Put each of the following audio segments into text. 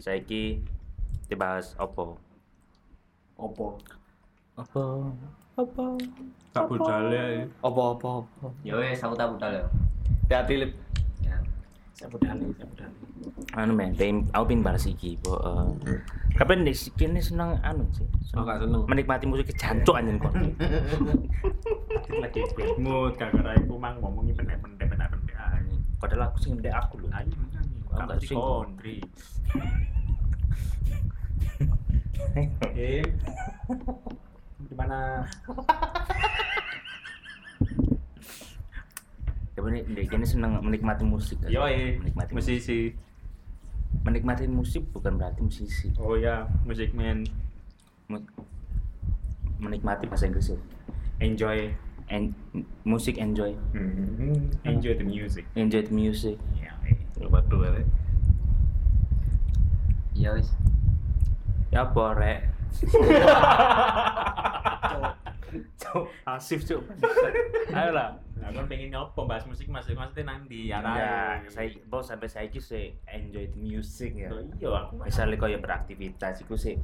Saiki dibahas opo? Opo? Opo? Opo? Tak budale. Opo opo opo. Ya wes aku tak budal ya. Hati-hati lip. Ya. Saya budali, saya budali. Anu men, pengen aku pengen bahas iki, po. eh, Kapan nih kene seneng anu sih? Oh, gak seneng. Menikmati musik jancuk anjen kok. lagi bad mood gara-gara iku mang ngomongi pendek-pendek pendek-pendek. Padahal aku sing ndek aku lho. Ayo. Aku gak di sing. country. Eh. Gimana? Nih ndek kene seneng menikmati musik. kan? Yo menikmati musik. musisi. Menikmati musik bukan berarti musisi. Oh ya, musik man. Mu- Menikmati bahasa Inggris ya. Enjoy. En musik enjoy. Hmm, Enjoy the music. Enjoy the music. Ya, eh. Waduh, eh. Ya wes. Ya apa rek? Cuk, asif cuk. Ayo lah. Nah, kan pengen nyopo bahas musik masih maksudnya nang di ya Enggak, saya bos sampai saya ki sih enjoy the music ya. Oh, Iya, aku Misalnya kau beraktivitas, iku sih,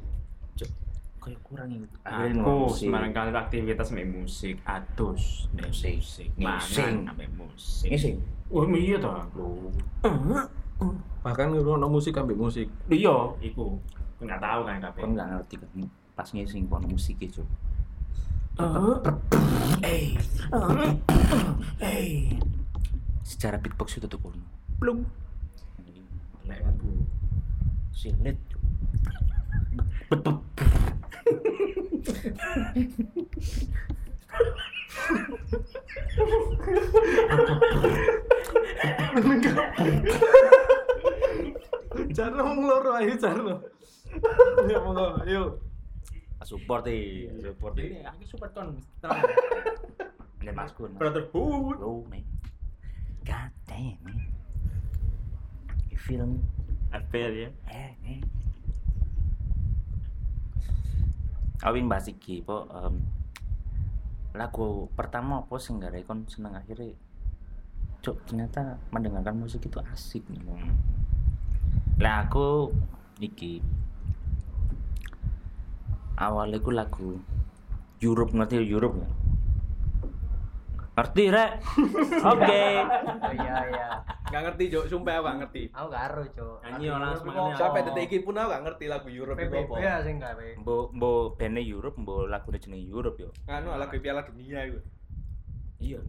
cuk, kayak kurang itu. Aku musik. semarang kali aktivitas mek musik, atus Musik. musik, Ngising. mangan mek musik. Ngising? Wah, iya toh. Bahkan lu ono musik ambil musik. Iya, iku. Nggak tahu kan kabeh. Kau nggak ngerti kan? Pas ngising kono musik itu. Eh. Eh, secara beatbox itu tuh kono. Belum. Lek bu. Silet. Betul. Jarno ngloro ayo Jarno. Ya monggo, ayo. Support deh, support Ini deh. aku super ton. Tenang. Ini masku. Brotherhood. Bro, man. God damn, man. You feel me? Apel ya. Eh, man. Awin bahas iki, po. em, lagu pertama apa sing gara kon seneng akhirnya cuk ternyata mendengarkan musik itu asik nih lah aku iki awalnya ku lagu Europe ngerti Europe nggak ngerti rek oke Oh iya iya. Gak ngerti, Cok. Sumpah aku gak ngerti. Aku gak ero, Cuk. Nyanyi orang semuanya. Sampai detik iki pun aku gak ngerti lagu Europe itu apa. ya sing gawe. Mbo mbo bandnya Europe, mbo lagu jenenge Europe yo. Anu lagu Piala Dunia itu. Iya.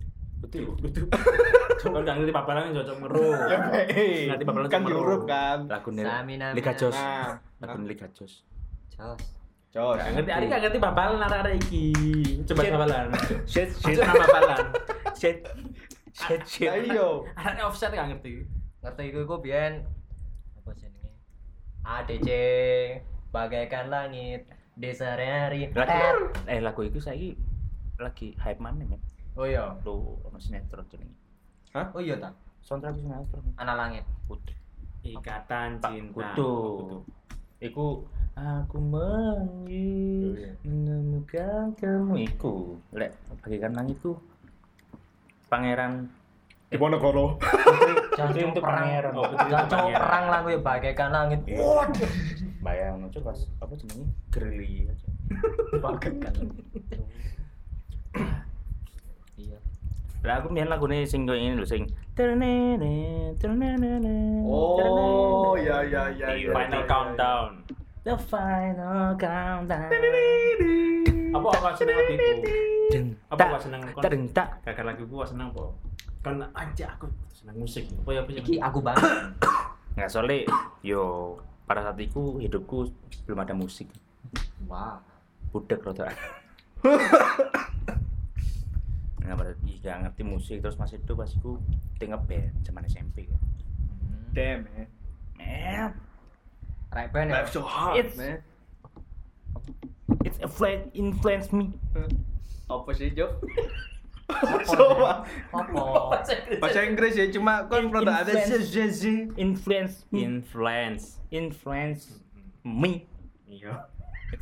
Betul, betul. Kalau nggak ngerti paparan cocok ngeru. Ya. Ngerti babalan Kan Europe ro. kan. Lagu Liga. Jos. Nah, Lagu Liga Jos. Jos. Cok. Nggak ngerti, Ari nggak ngerti babalan arah iki. Coba babalan. Shit Shit nama babalan. Shit. Shit shit. Ayo. Arahnya offset nggak ngerti. Ngerti iku iku biyen apa jenenge? ADC bagaikan langit sore hari. Lagu eh lagu itu saya lagi hype mana men? Oh iya. Lo ono sinetron jenenge. Oh iya ta. Soundtrack sinetron. Anak langit. Kudu. Ikatan cinta. Kudu. Iku aku mengi menemukan kamu iku lek bagaikan langit itu pangeran Diponegoro. Putri untuk pangeran Oh, pangeran. perang lagu ya bagaikan langit. Waduh. bayang coba pas apa jenenge gerilya Bagaikan langit. Iya. lah aku main lagu nih sing ini lho sing Ternene, ternene, Oh, ya ya ya. Iya, Final ya, ya. countdown. The final countdown. Apa aku seneng lagu Apa aku seneng kon? tak. Kakak lagu gua seneng po. Kan aja aku seneng musik. Apa ya apa ya? Iki aku banget. Nggak soalnya, yo pada saat itu hidupku belum ada musik. Wah. Budek rada. Nggak pada nggak ngerti musik terus masih itu pas aku tinggal band zaman SMP kan. Damn, man. Man, Ben ya. Life so hard, It's- man. it's influence influence me. Apa sih? Apa? Coba. Bahasa Inggris ya, cuma kan produk ada Influence. Influence me. Influence. Influence me. Iya.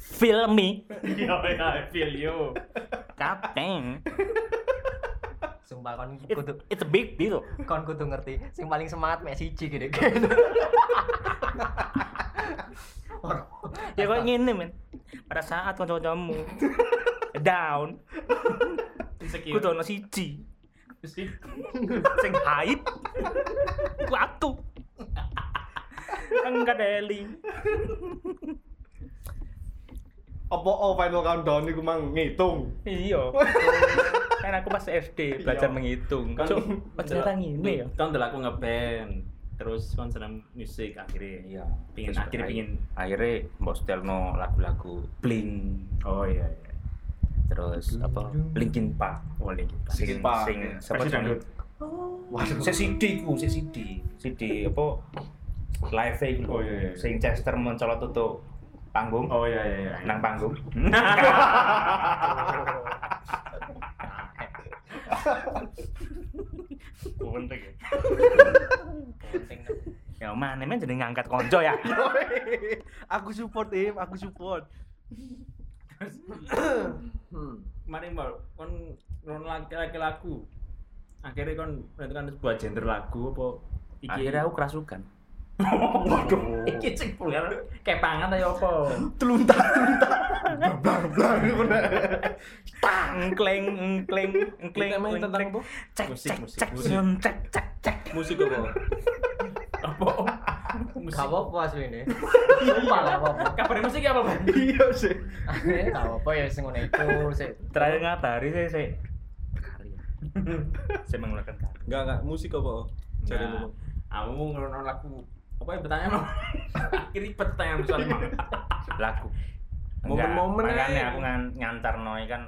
Feel me. Iya, iya, I feel you. God damn. Sumpah kon It- kudu it's a big deal kon kudu ngerti sing paling semangat mek siji gede. ya kok ngene men. Pada saat kanca-kancamu down Insecure. kudu ono siji. Sing hype ku aku enggak deli Apa oh final countdown iku mang? Ngitung. iya. Kan aku pas SD belajar Iya. menghitung. Kan cuk ternyata ngene ya. Kan udah aku ngeband. Terus kan senang musik akhirnya. iya Pingin Terus akhirnya akhir- pingin. akhirnya mbok setelno lagu-lagu Blink Oh iya iya. terus apa Linkin Park Oh Linkin Park. sing Linkin Park, sing ya. siapa dangdut. Waduh, saya CD ku, saya CD, CD apa live Oh, iya, iya. Sing Chester mencolot tutup panggung, Oh iya iya iya. nang panggung. Penting ya. Men jadi ngangkat konco ya. aku support him, aku support. Mari mbak, kon non laki-laki lagu. Akhirnya kon menentukan sebuah genre lagu apa? Akhirnya aku kerasukan. Waduh. Iki sing puler kayak pangan ayo apa? Teluntak, teluntak. Blang, blang, blang. Tang kleng kleng kleng. Kita main tentang apa? Cek Musik, cek musik, cek cek cek cek. Musik apa? Apa? Musik. Gak apa-apa asline. Sumpah gak apa-apa. Kabar musik apa, Bang? Iya sih. Gak apa-apa ya sing ngono iku sik. Terakhir ngabari saya saya karya. Saya mengeluarkan karya. Enggak, enggak, musik apa? Cari Nah, dulu. Kamu ngerono lagu apa yang bertanya no? Akhirnya pertanyaan Bang. lagu Momen-momen makanya aku ngan, ngantar noi kan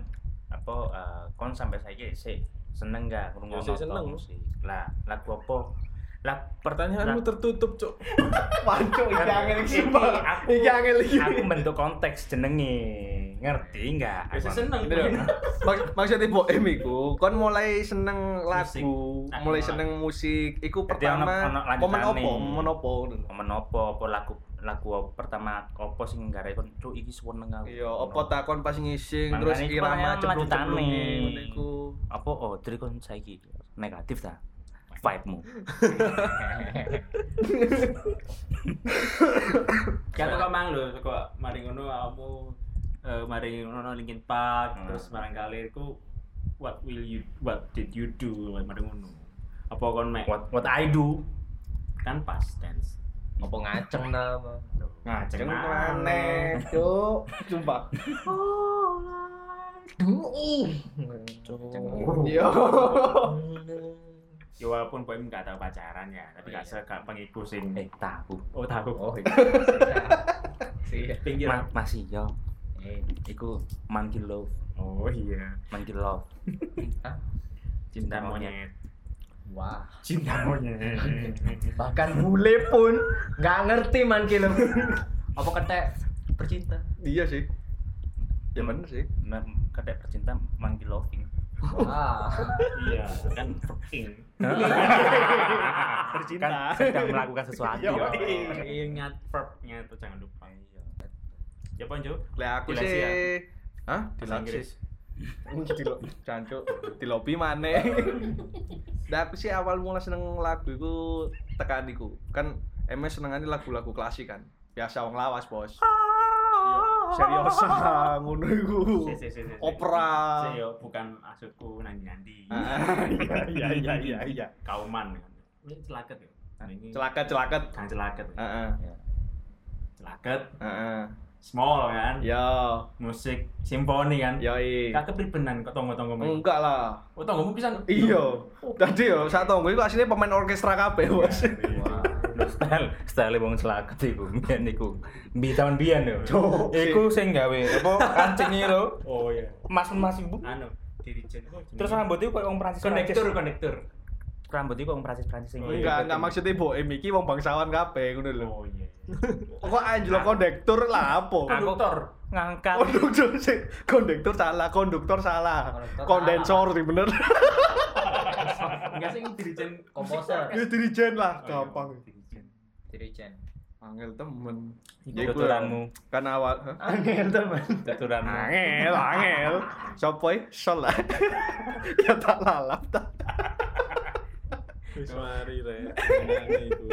apa eh, kon sampai saya sih seneng nggak Ya, sih seneng. lah lagu apa lah Pertanyaanmu tertutup, Cuk. Iki Kan angel iki, iki Iki angel iki. aku bentuk konteks jenenge ngerti nggak Biasa Aku- seneng. Lho. Mak maksudnya bohem iku, kon mulai seneng lagu, Musik. mulai seneng musik. Iku pertama momen opo? Momen opo? momen apa apa lagu lagu pertama apa sing gare kon cuk iki seneng aku Iya, opo takon pas ngising terus irama lanjutane. ngono iku. apa oh kon saiki negatif ta vibe-mu Kan kok mang lho kok mari ngono kamu eh, mari ngono Linkin Park Hmm. terus barang kali iku what will you what did you do mari ngono. Apa kon mek what what I do kan pas tense. Apa ngaceng ta apa? ngajeng Jangan aneh, Cuk. Sumpah. Iya. Ya walaupun boy nggak tahu pacaran ya, tapi Oh, gak iya. sega pengiku sing eh tahu oh tahu. Oh iya. Sih. pinggir. Ma masih yo Eh, iku monkey love Oh iya. monkey love Cinta monyet. Wah. Cinta monyet. Bahkan bule pun nggak ngerti man kilo. Apa ketek bercinta? Iya sih. Ya bener sih. Nah, kadek percinta monkey loving Wah. Iya, kan fucking. Bercinta. kan sedang melakukan sesuatu Yo, ya. iya. Ingat verbnya itu jangan lupa. Ya Ponjo. Lah aku sih? Hah? Bahasa Inggris. Dilo, jancuk, dilobi maneh. Nah aku sih awal mula seneng lagu iku tekan iku. Kan MS senengane lagu-lagu klasik kan. Biasa wong lawas, Bos. Iya, Seriosa ngono iku. Opera. Yo, bukan maksudku nandi-nandi. Ah, Iya iya iya iya. Kauman kan. Ini celaket ya. Ini Celaket-celaket. Jangan celaket. ya. Heeh. Celaket, Heeh. small kan. Yo, Musik simfoni kan. yoi. Kakek pribenan kok tonggo-tonggo. Enggak lah. Oh, tonggomu pisan. Iya. Tadi yo sak tonggo iku asline pemain orkestra kabeh, Bos. Style style wong selakat iku mbiyen iku mbi tahun biyen yo iku sing gawe apa kancinge lho Oh iya. mas-mas ibu Anu, dirijen. Oh, terus rambut iku koyo wong Prancis konektor, konektor. rambut iku wong Prancis Prancis sing Enggak, enggak maksudnya bohem iki wong bangsawan kabeh ngono lho. Oh iya. Kok anjlo kondektur lah apa? Konduktor. ngangkat Konduktor sih, kondektur salah, konduktor salah. Kondensor sih bener. Enggak sih dirijen Komposer. Ya dirijen lah, gampang. Dirijen. Angel temen. Iku tuturanmu. Kan awal? Angel teman. Tuturanmu. Angel, angel. Sopo e? Sol lah. Ya tak lalap tak. Wis mari rek. Ngene iku.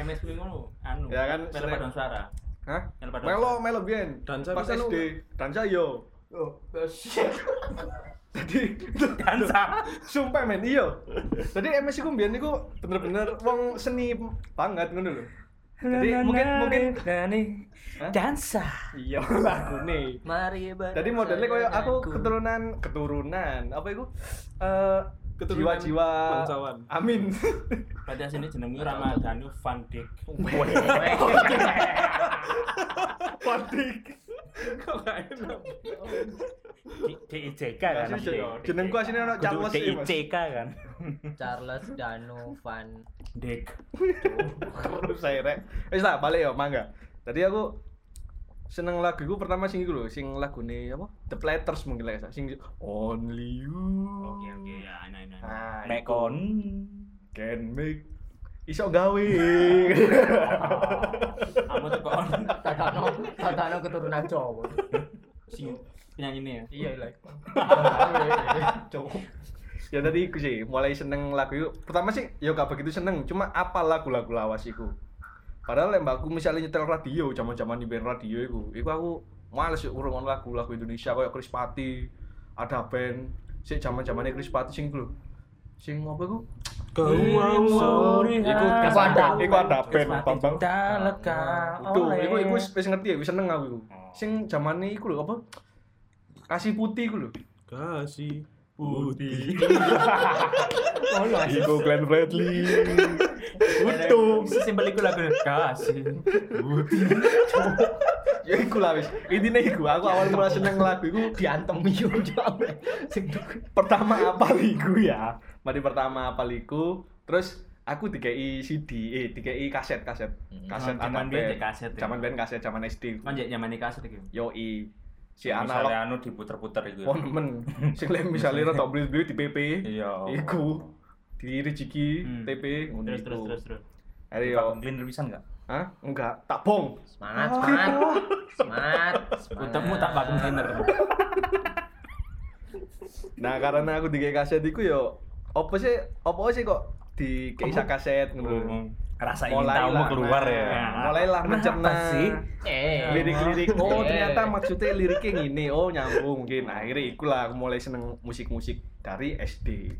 MS ngono, anu. Ya kan, sering- paduan suara. Hah? Melo Melo, melo biyen. Dansa Pas SD, dansa yo. Oh, shit. Jadi dansa. sumpah men iya. Jadi MS iku mbiyen iku bener-bener wong seni banget ngono lho. Jadi mungkin mungkin Hah? dansa. iya lagune. Mari ber. Jadi modelnya koyo aku keturunan keturunan apa itu eh Keturunan jiwa-jiwa bangsawan. Amin. Berarti asline jenengmu Ramadhanu Van Dijk. Padik. Kok gak enak. DICK kan. Jenengku asline ono Charles. DICK kan. Charles Danu Van Dijk. Terus saya rek. Wis tak balik ya, mangga. Tadi aku seneng lagu iku pertama sing iku lho, sing lagune apa? The Platters mungkin lah ya, sing Only You. Oke oke ya nah nah. Nah, Mek iku. kon. can make iso gawe. Kamu tuh kok Tatano Tatano keturunan Jawa. sing penyanyi ini ya. Iya lah. ya tadi iku sih mulai seneng lagu itu pertama sih ya gak begitu seneng cuma apa lagu-lagu lawas iku? Padahal lek mbakku misalnya nyetel radio zaman-zaman di band radio iku iku aku males yuk urung lagu-lagu Indonesia kayak Chris Pati ada band sih zaman-zamannya Chris Pati sing iku lho. Sing apa iku? Kau mau iku Iku ada. iku ada band Bambang. Daleka. itu iku iku wis wis ngerti ya wis seneng aku iku. Sing zamane iku lho apa kasih putih iku lho. Kasih putih. iku Glenn Bradley Utuh. Simpel iku lagu kasih. ya iku lah wis. Intinya iku aku awal mulai seneng lagu iku Diantem yo. Sing pertama apa iku ya? Mari pertama apa iku terus aku dikei CD eh dikei kaset kaset kaset Oh, zaman biyen kaset. ya. zaman band kaset zaman SD Kan zaman kaset iki. yoi si Misalnya analog anu diputer-puter itu. oh nemen sing lek misale rotok beli-beli di PP Iya. iku di Rijiki Hmm. TP ngono Terus terus terus terus. Ayo, Pak Cleaner bisa enggak? hah? Enggak, tak bong. Semangat, semangat. Semangat. Utekmu tak vakum cleaner. Nah, karena aku dikei kaset iku yo apa sih? Apa sih kok di keisa kaset ngono. Rasa ingin Mulailah, tahumu keluar nah, ya. Mulailah Kenapa mencerna sih? Eh. lirik-lirik. Oh, Eh. ternyata maksudnya liriknya gini. Oh, nyambung mungkin. Nah, akhirnya ikulah aku mulai seneng musik-musik dari SD.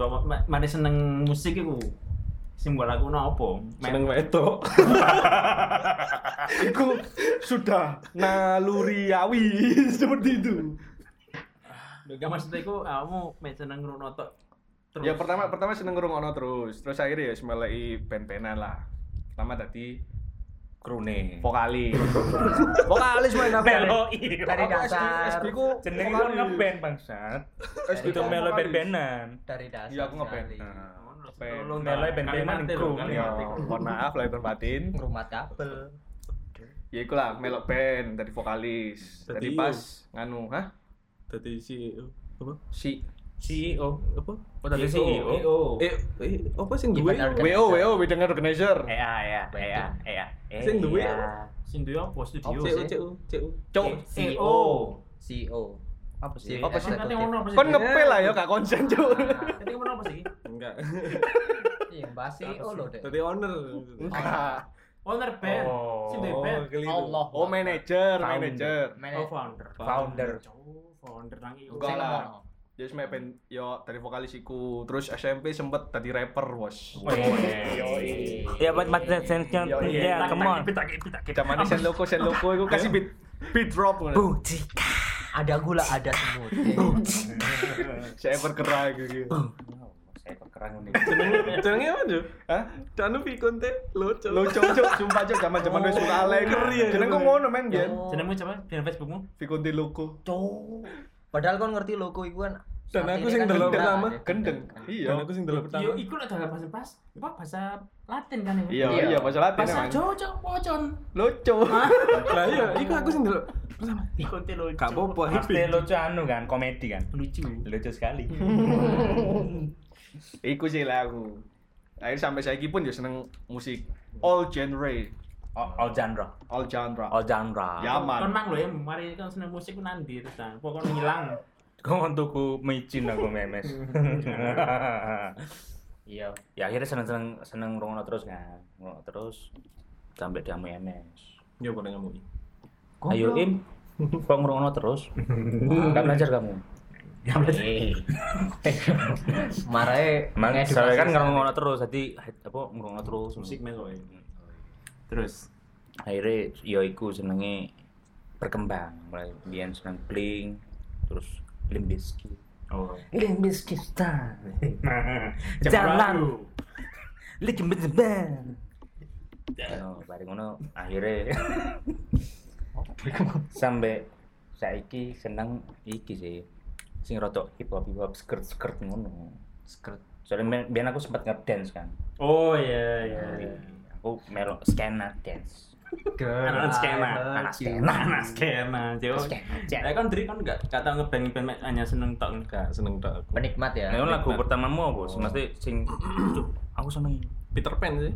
Kok ma- mana seneng musik iku? Simbol lagu apa? Seneng wedok. Iku sudah naluriawi seperti itu. Gak maksudnya iku kamu main seneng ngrungokno tok. Ya pertama pertama seneng ngrungokno terus. Terus akhirnya ya semelai band-bandan lah. Pertama tadi Krune. vokalis. vokalis main apa? Melo Dari dasar. SD ku Jenenge vokalis. kon ngeband bangsat. SD Itu ku melo band-bandan. Dari dasar. Iya, aku ngeband. sekali. Nah, Tolong, band. Melo band-bandan Ya, kalimatnya. mohon maaf lahir dan batin. Ngerumat kabel. Ya iku lah melok band dari vokalis. Iyo. pas nganu, hah? Dadi CEO. Apa? Si CEO. Apa? Oh, tadi EO, CEO. EO. Eh, eh apa sing duwe? WO WO wedding organizer. EA, EA, EA, EA. Sing duwe? Sing duwe apa studio CU, sih? CU, CU. Cuk, EO. CEO. Apa sih? Apa sih? Nanti ngono apa sih? kon ngepel lah ya kak konsen cuk. Nanti ngono apa sih? Enggak. Iya, bahas CEO loh, Dek. Dadi owner. Enggak. Owner band. Oh. Sing duwe band. Allah. Oh Founder. manager. Oh founder. Founder. Oh founder nang. Enggak Sing Jadi semek band yo dari vokalis iku terus SMP sempet tadi rapper bos. Yoi. Ya buat Mas Sension. Iya. Ya, come on. Zaman sen loko sen loko iku kasih beat beat drop ngono. Ada gula, ada semut. Saya bergerak gitu. Saya ini. Jenenge jenenge apa, Jo? Hah? Danu Vicon teh lucu. Lo cok cok sumpah cok zaman-zaman wis suka alay Jeneng kok ngeri. ngono men. Jenengmu coba di Facebookmu? Vikonti loko. Cuk. Padahal kon ngerti logo iku kan. Dan aku sing kan delok pertama, ada Gendeng. kan. Iya. Dan aku sing delok Yo pertama. iku lek dalam bahasa pas, apa bahasa Latin kan ya? Iya Iya. iya bahasa Latin Bahasa. Jawa cok pocon. Lucu. Lah iya, iku aku sing delok pertama. Ikonte lucu. Gak apa-apa. Pasti lucu anu kan, komedi kan. Lucu. Lucu sekali. Iku sih lah aku. Akhirnya sampai saiki pun ya seneng musik all genre. All, all genre all genre all genre Ya, man. Kon mang lho ya, mari kan seneng musik ku nandi terus kan. Pokoknya ngilang. kau tuku micin aku memes Iya. ya akhirnya seneng seneng seneng ngrungokno terus kan ngrungokno terus sampai di MS Ya pada kamu. ayo im kok ngrungokno terus nggak belajar kamu Marahe Emang ngedukasi saya kan santri. ngrungokno terus jadi apa ngrungokno terus Musik melo ya. Terus akhirnya yo iku senenge berkembang mulai biyen seneng bling terus Limp Bizkit oh. Limp Bizkit style Jalan. Jalan. lagi bener oh bareng ngono akhirnya sampai saiki seneng iki sih sing rada hip hop hip hop skirt skirt ngono Skirt. soalnya biar aku sempat ngedance kan Oh iya iya. iya. Aku melo skena dance Anak skena, anak skena. Nah, skena, Jo. Skena, Ya kan Dri kan enggak kata ngeband band hanya seneng tok. Gak seneng tak aku. Penikmat ya. Nah, lagu pertamamu apa sih? Mesti sing aku seneng. Peter Pan sih.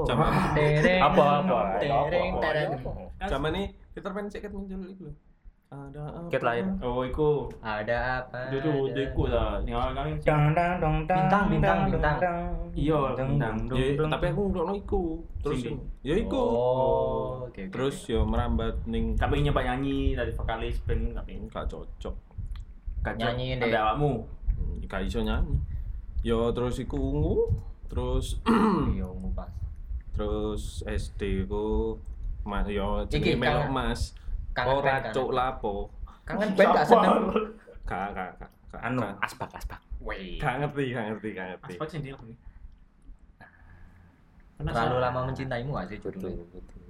Tereng, Apa apa? tereng, Apa? tereng. sama nih Peter Pan ceket muncul itu loh. Ada apa? Ket lahir. Oh, iku. Ada apa? Itu ada- deku lah. Yang kami Dang dang dong dang. Bintang, bintang, dang, bintang. dang. Iya, Dang, bintang. Ya, tapi aku ngrungokno iku. Terus ya iku. Oh, oke. oke, Terus yo merambat ning Kami nyoba nyanyi dari vokalis band kami. gak cocok. Nyanyiin Sampai deh. awakmu. Hmm, Gak iso nyanyi. Yo terus iku ungu, terus Iya, ungu pas. terus SD ku mas yo jenenge melok kangen- mas. Kangen Ora band, cuk lapo. Kangen band gak seneng. Gak gak gak. Anu, asbak asbak. Wih. Gak ngerti, gak ngerti, gak ngerti. Aspek sih nih? Terlalu lama mencintaimu gak sih judulnya?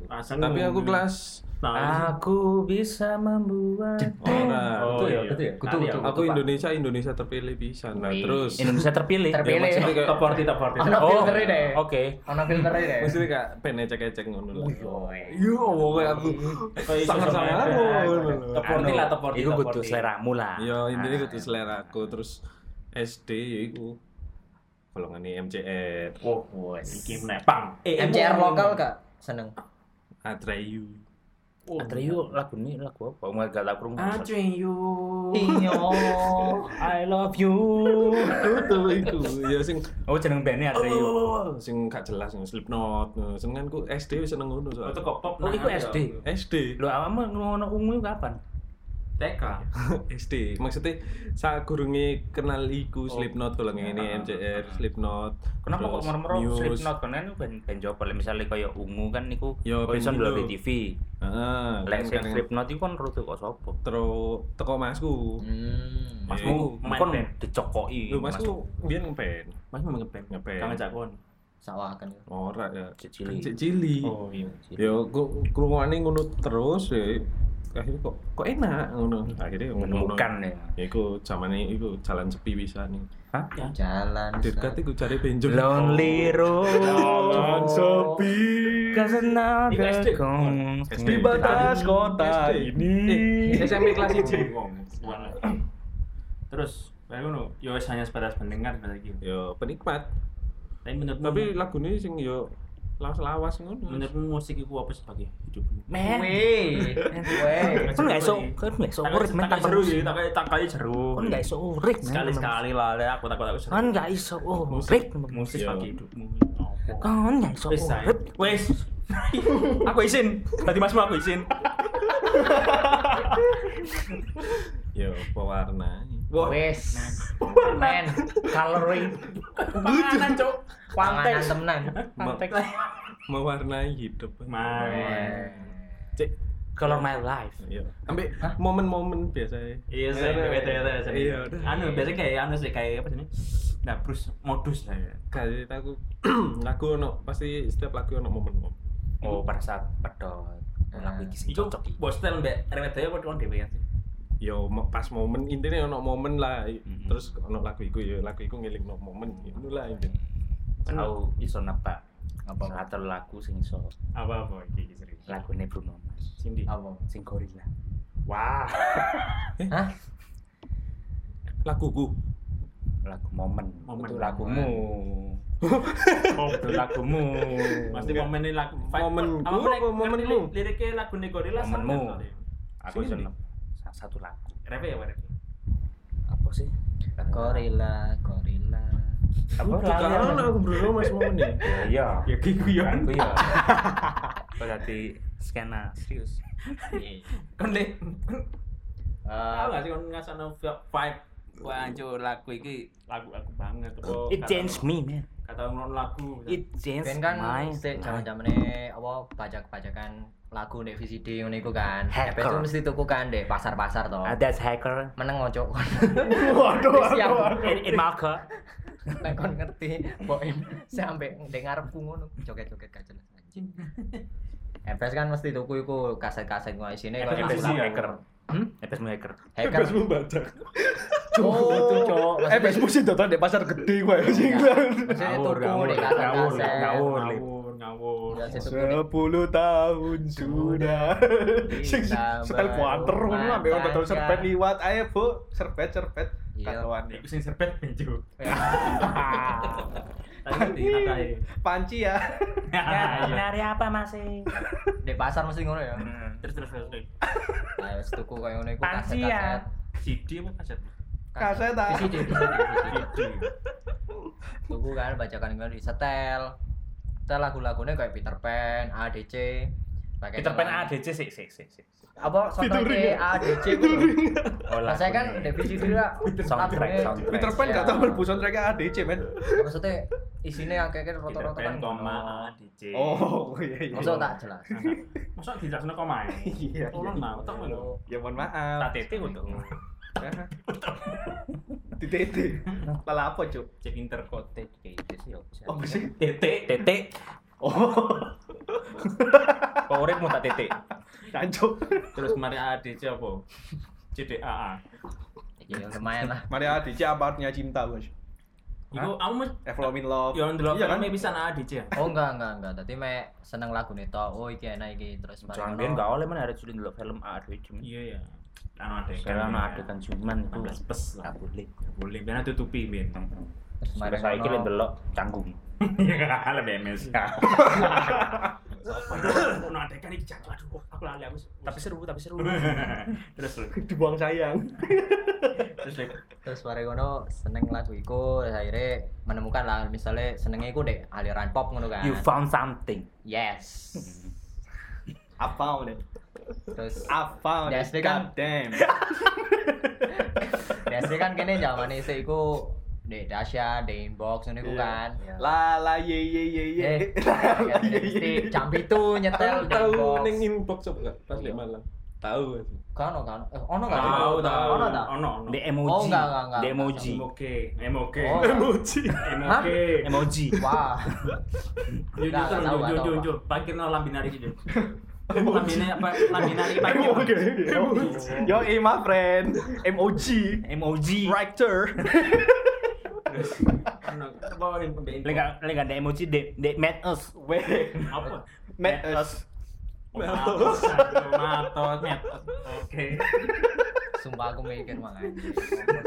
Asal Tapi aku kelas Nah, Aku bisa membuat ora. Oh, Itu ya, iya. itu ya. Kutu, kutu. aku. Indonesia Indonesia terpilih bisa. Nah, terus Indonesia terpilih. Terpilih. Ya, kayak- top 40 top 40. Ono Oh, filternya deh. Oke. Ono filternya deh. maksudnya kayak pen ecek-ecek ngono lah. Wih. Iya, pokoknya aku Kayak iso sangat-sangat sama ngono. ada. Top 40 lah, top 40. Iku top kudu 40. seleramu lah. Ya intinya Ah. kudu selera aku terus SD ya iku golongan MCR Oh, Wes. iki menepang. Eh, MCR lokal gak seneng? Atreyu. Oh, Atreyu lagu ini lagu apa? Mau gak lagu rumah. Atreyu. Iya. I love you. Betul iku. Ya sing Oh jeneng bandnya Atreyu. oh, sing gak jelas sing Slipknot. Nah, Senenganku SD seneng ngono Oh, itu soalnya. kok pop. Oh, iku. SD. SD. Lho awakmu ngono ungu kapan? TK. SD. Maksudnya saat gurunge kenal iku Slipknot golongan ini MCR Slipknot. Kenapa kok merem-merem. Slipknot kan kan band band jopo misale kaya ungu kan niku Yo, iso ndelok di TV. Heeh. Lek kan sing Slipknot iku kan rute kok sapa? Terus teko masku. Hmm. Main kon dicokoki. Lu masku biyen ngepen. Mas memang ngeband. Ngeband. Kangen cak kon. Sawakan. Ora ya. Cili. Cili. Oh, iya. Ya ku krungane ngono terus ya akhirnya kok kok enak ngono. Akhirnya ngono. menemukan ya. Ya iku zamane iku jalan sepi bisa nih. Hah? Jalan. Dekat iku cari benjol. Lonely road Jalan sepi. Karena Iku SD. kong SD. di batas kota ini. Eh, SMP kelas 1. Terus, kayak ngono, yo wis hanya sebatas mendengar lagi. Ya penikmat. Tapi menurutmu Tapi lagune sing yo lawas-lawas ngono. menurutmu musik itu apa sebagai hidupmu? Men, Wih. Wih. kan nggak iso, kan nggak iso urip men tanpa seru tak kayak tak kayak seru. Kan nggak iso urip men. sekali sekali lah, le, aku takut aku seru. Kan nggak iso urip. musik Iya. sebagai hidupmu. Kan nggak iso urip. Wis. aku izin. Tadi masmu aku izin. Yo pewarna. Wes. Men. Coloring. Panganan, Cuk. Panganan temenan. Pantek. Mewarnai hidup. Man. Cek Color my life. Iya. Ambek momen-momen biasa. Iya sih, beda beda beda. Iya, udah. Anu biasanya kayak anu sih kayak apa sih? Nah, Bruce modus lah ya. Kayak aku lagu ono pasti setiap lagu ono momen. Oh, pada saat pedot. Lagu iki cocok iki. bostel mbak rewet daya apa kon dhewe kan sih? Yo pas momen intinya ono momen lah. Mm-mm. Terus ono lagu iku yo lagu iku ngeling no momen. Itu lah intinya. Tahu iso nebak Apa? satu lagu sing iso Apa apa iki iki serius. lagune Bruno Mars. Cindy. Apa? Sing gorila. Wah. Hah? Laguku. lagu momen. Momen. Itu lagumu. Itu lagumu. Pasti momen ini lagu Momenku Apa momenmu? li- Liriknya lagu nih Gorillaz apa Momenmu. Aku seneng satu lagu. Rap ya, rap. Apa sih? Gorila, gorila. Apa? Sekarang aku bro mas momen ya. Iya. Ya gitu ya. Aku ya. Berarti skena serius. Kon le Eh, tahu gak sih kon ngasano vibe Wah, anjur lagu iki lagu aku banget It changed me, man. kata ngono lagu It changed Ben kan my sik jaman-jamane apa pajak-pajakan lagu ndek VCD ngono iku kan. Hacker. Itu mesti tuku kan ndek pasar-pasar to. Ada hacker Meneng ngocok. Waduh, Siap. in, in marker. Nek kon ngerti, poin sampe ndek ngarepku ngono joget-joget gak jelas anjing. Kan mesti tuku iku kaset-kaset ngono isine Ebesmu Iya. hacker. Hmm? Ebesmu hacker. hacker. Mas baca. Oh, itu cok. Eh, Facebook sih dodol di pasar gede gue sih. Maksudnya tuku ngawur, kaset-kaset. ngawur, ngawur, ngawur. Ya, ndek Sepuluh tahun sudah. Sing setel kuater ngono ambek wong dodol serpet liwat. Ayo, Bu, serpet serpet. Iya. Katuan. Iku sing serpet benjo. Natae. Panci ya. Iya. Nyari apa masih? Di pasar mesti ngono ya. Terus terus terus. terus. Nah, wis tuku koyo ngono iku Panci ya. kaset-kaset. CD apa kaset? Kaset ah. VCD, VCD. CD. Tuku kan bacakan ngono di setel. Setel lagu-lagunya kayak Peter Pan, ADC. Peter Pan. ADC sih sih sih sih. Apa soundtracknya ADC ku? Oh, Nah, saya kan di VCD lah. Soundtrack, soundtrack. Peter Pan gak tau mlebu soundtrack ADC, men. Maksudnya isinya yang kayak Pan kan. koma. ADC. Oh, iya iya. Maksudnya tak jelas. Masa dijelasno koma ya? Iya. Tolong otak ngono. Ya mohon maaf. Tak tete untuk. Di tete. Lala apa, Cuk? Cek pinter kok. Tete kayak gitu sih. apa sih? Apa sih? Tete. Tete. Oh, Kok uripmu tak tete? Cancuk. Terus kemarin ADC apa? CDAA. Ya lumayan lah. Mari ADC apa artinya cinta, Bos? Iku aku Evolve in love. yo ndelok Iya kan? bisa na ADC ya. Oh enggak enggak enggak. Tadi me seneng lagu nih toh. Oh iki enak iki terus mari Jangan biar gak oleh mana ada sudah dulu film ADC. Iya ya. Anu ada Sekarang ada kan cuman itu 15 plus lah. Gak boleh. Boleh, biar tutupi ben. Terus mari saya kira delok canggung. Iya, lebih MS. Ono ada kan iki jatuh. Aduh, aku lali aku. Tapi seru, tapi seru. Terus. Dibuang sayang. Terus terus ngono seneng lagu iku terus akhirnya menemukan lah misalnya senengnya iku dek aliran pop ngono kan You found something. yes Apa udah? Terus Apa udah? SD kan- damn. biasanya kan kene zaman isi iku dek Dasya dek inbox iku Iya. kan La la ye ye ye ye. eh kan ye, ye, mesti ye. jam itu nyetel dek Tahu neng inbox apa enggak? Pas di Malang. Tahu. kan ono kan eh ono kan Tahu, tahu. ono tak Ono, ono. The emoji. Oh, enggak, enggak, enggak. The emoji. Emoke, emoke. Oh. Emoji. Emoke. Emoji. wah Yo yo yo enggak yo tahu, yo. Pakirno lambinari gitu. Lambinari apa? Pakir. Oke. Yo, eh, my friend. MOG. Emoji. Writer. Terus ono bawa yang pembein. Lega lega ada emoji de de met us. Weh. apa? Met us. Matos, matos, matos. Oke. sumpah aku mikir makanya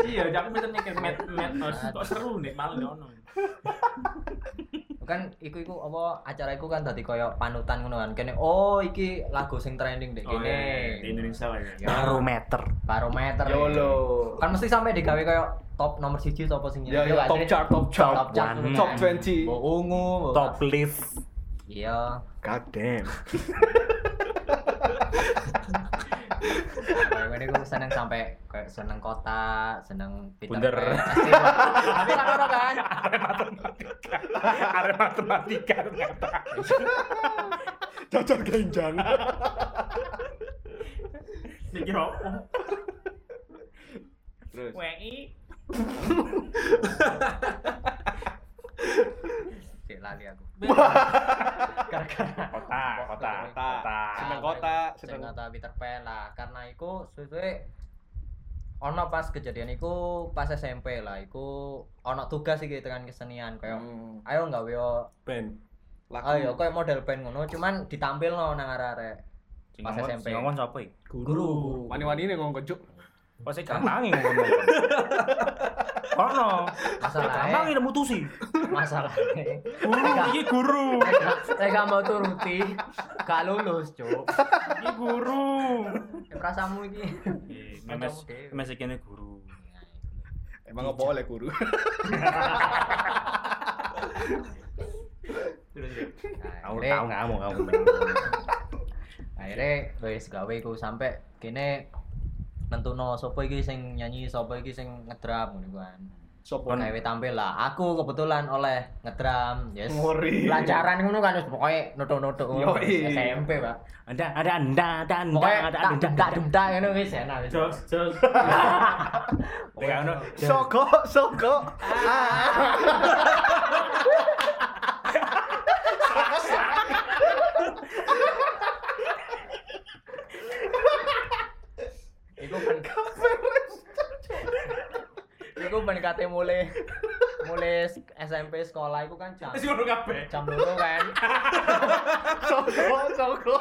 Iya, aku bisa mikir met metos. Kok seru nih malah ono. kan iku iku apa acara iku kan tadi koyo panutan ngono kan kene oh iki lagu sing trending dek Oh, kene iya, di Indonesia lah ya. Ya. Barometer. barometer YOLO. kan mesti sampai digawe koyo top nomor siji top sing Ya, ya, top chart, top chart. top chart Top kan. 20. Mbok ungu Top list. iya God damn. ngene iku seneng sampai kayak seneng kota seneng Peter Bunder. Tapi kan ono kan Ada matematika ternyata. Cocok genjang. Mikir apa? Terus. WI. Lali aku gara-gara Kota, kota, kota. Seneng kota, seneng kota Peter Pan lah karena iku suwe ono pas kejadian iku pas SMP lah iku ono tugas iki tekan kesenian kayak Hmm. ayo nggak yo Ben. Lagu. ayo kayak model band ngono cuman ditampil no nang arek-arek Pas SMP. ngomong siapa iki? guru Wani-wani ini ngomong kejuk. Saya gampang ngomong. Kono. Masalahnya- gampang ini mutusi. Masalahnya Guru, iki guru. Saya gak mau turuti, gak lulus, Cuk. Iki guru. Ya, Perasamu iki. Memes memes iki guru. Emang apa oleh guru? Aku Akhirnya- tahu kamu kamu. akhirnya wis gawe iku sampe kene nentuno sapa iki sing nyanyi sapa iki sing ngedram ngono kan Sopo? gawe tampil lah aku kebetulan oleh ngedram yes Ngori. pelajaran ngono kan wis pokoke. Yoi. SMP Pak Ada ada anda ada anda ada anda. tak demdak ngono wis enak wis Jos jos. Pokoknya ngono. Soko, soko. Iku ben iku ben kate mulai mulai SMP sekolah iku kan jam Wis ngono kabeh. jam kan Soko, soko.